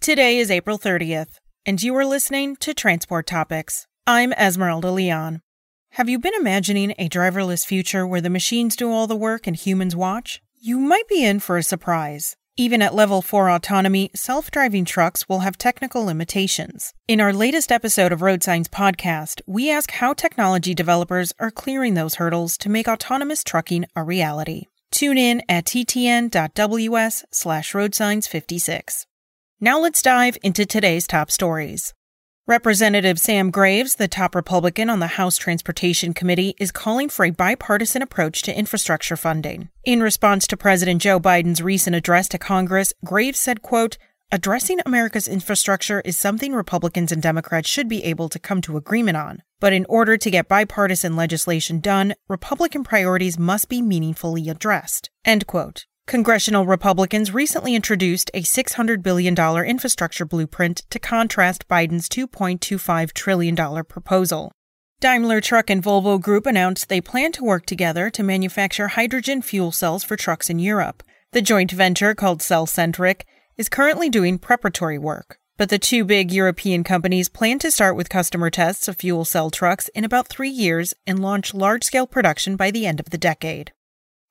Today is April 30th, and you are listening to Transport Topics. I'm Esmeralda Leon. Have you been imagining a driverless future where the machines do all the work and humans watch? You might be in for a surprise. Even at level 4 autonomy, self driving trucks will have technical limitations. In our latest episode of Road Signs Podcast, we ask how technology developers are clearing those hurdles to make autonomous trucking a reality. Tune in at ttn.ws slash roadsigns56. Now let's dive into today's top stories. Representative Sam Graves, the top Republican on the House Transportation Committee, is calling for a bipartisan approach to infrastructure funding. In response to President Joe Biden's recent address to Congress, Graves said, quote, Addressing America's infrastructure is something Republicans and Democrats should be able to come to agreement on. But in order to get bipartisan legislation done, Republican priorities must be meaningfully addressed. End quote. Congressional Republicans recently introduced a $600 billion infrastructure blueprint to contrast Biden's $2.25 trillion proposal. Daimler Truck and Volvo Group announced they plan to work together to manufacture hydrogen fuel cells for trucks in Europe. The joint venture, called Cellcentric, is currently doing preparatory work. But the two big European companies plan to start with customer tests of fuel cell trucks in about three years and launch large scale production by the end of the decade.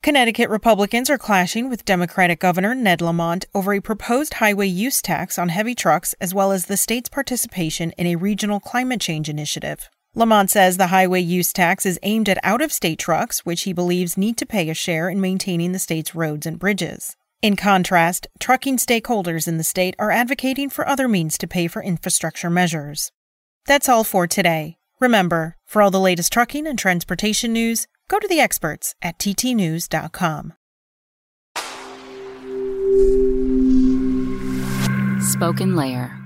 Connecticut Republicans are clashing with Democratic Governor Ned Lamont over a proposed highway use tax on heavy trucks as well as the state's participation in a regional climate change initiative. Lamont says the highway use tax is aimed at out of state trucks, which he believes need to pay a share in maintaining the state's roads and bridges. In contrast, trucking stakeholders in the state are advocating for other means to pay for infrastructure measures. That's all for today. Remember, for all the latest trucking and transportation news, Go to the experts at ttnews.com. Spoken Layer.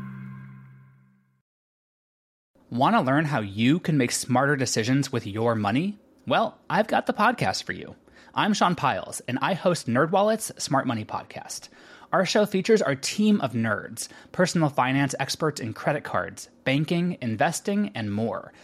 Want to learn how you can make smarter decisions with your money? Well, I've got the podcast for you. I'm Sean Pyles, and I host NerdWallet's Smart Money Podcast. Our show features our team of nerds, personal finance experts in credit cards, banking, investing, and more –